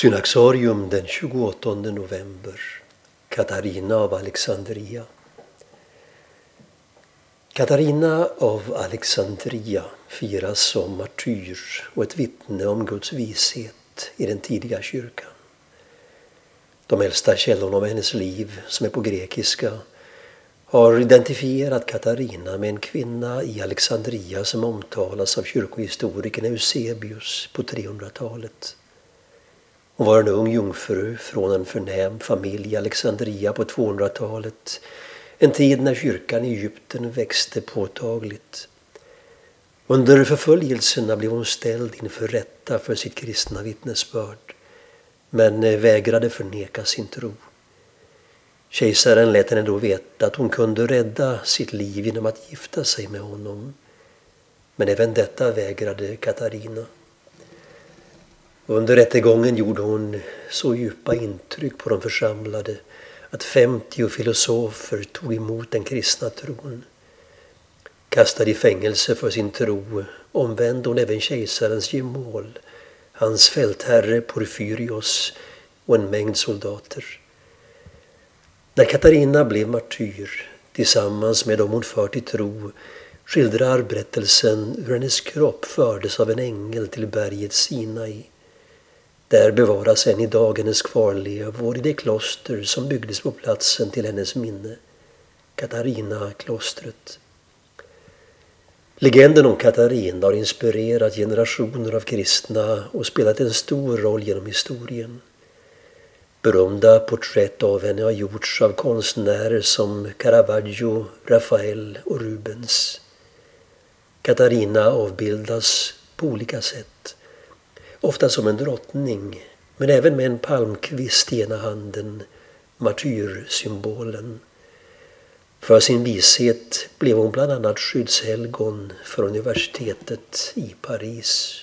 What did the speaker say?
Synaxarium den 28 november. Katarina av Alexandria. Katarina av Alexandria firas som martyr och ett vittne om Guds vishet i den tidiga kyrkan. De äldsta källorna om hennes liv, som är på grekiska, har identifierat Katarina med en kvinna i Alexandria som omtalas av kyrkohistorikern Eusebius på 300-talet. Hon var en ung jungfru från en förnäm familj i Alexandria på 200-talet. En tid när kyrkan i Egypten växte påtagligt. Under förföljelserna blev hon ställd inför rätta för sitt kristna vittnesbörd men vägrade förneka sin tro. Kejsaren lät henne då veta att hon kunde rädda sitt liv genom att gifta sig med honom. Men även detta vägrade Katarina. Under rättegången gjorde hon så djupa intryck på de församlade att 50 filosofer tog emot den kristna tron. Kastad i fängelse för sin tro omvände hon även kejsarens gemål, hans fältherre Porfyrios och en mängd soldater. När Katarina blev martyr tillsammans med dem hon fört i tro skildrar berättelsen hur hennes kropp fördes av en ängel till berget Sinai. Där bevaras än idag hennes kvarlevor i det kloster som byggdes på platsen till hennes minne, Katarina-klostret. Legenden om Katarina har inspirerat generationer av kristna och spelat en stor roll genom historien. Berömda porträtt av henne har gjorts av konstnärer som Caravaggio, Rafael och Rubens. Katarina avbildas på olika sätt ofta som en drottning, men även med en palmkvist i ena handen, martyrsymbolen. För sin vishet blev hon bland annat skyddshelgon för universitetet i Paris.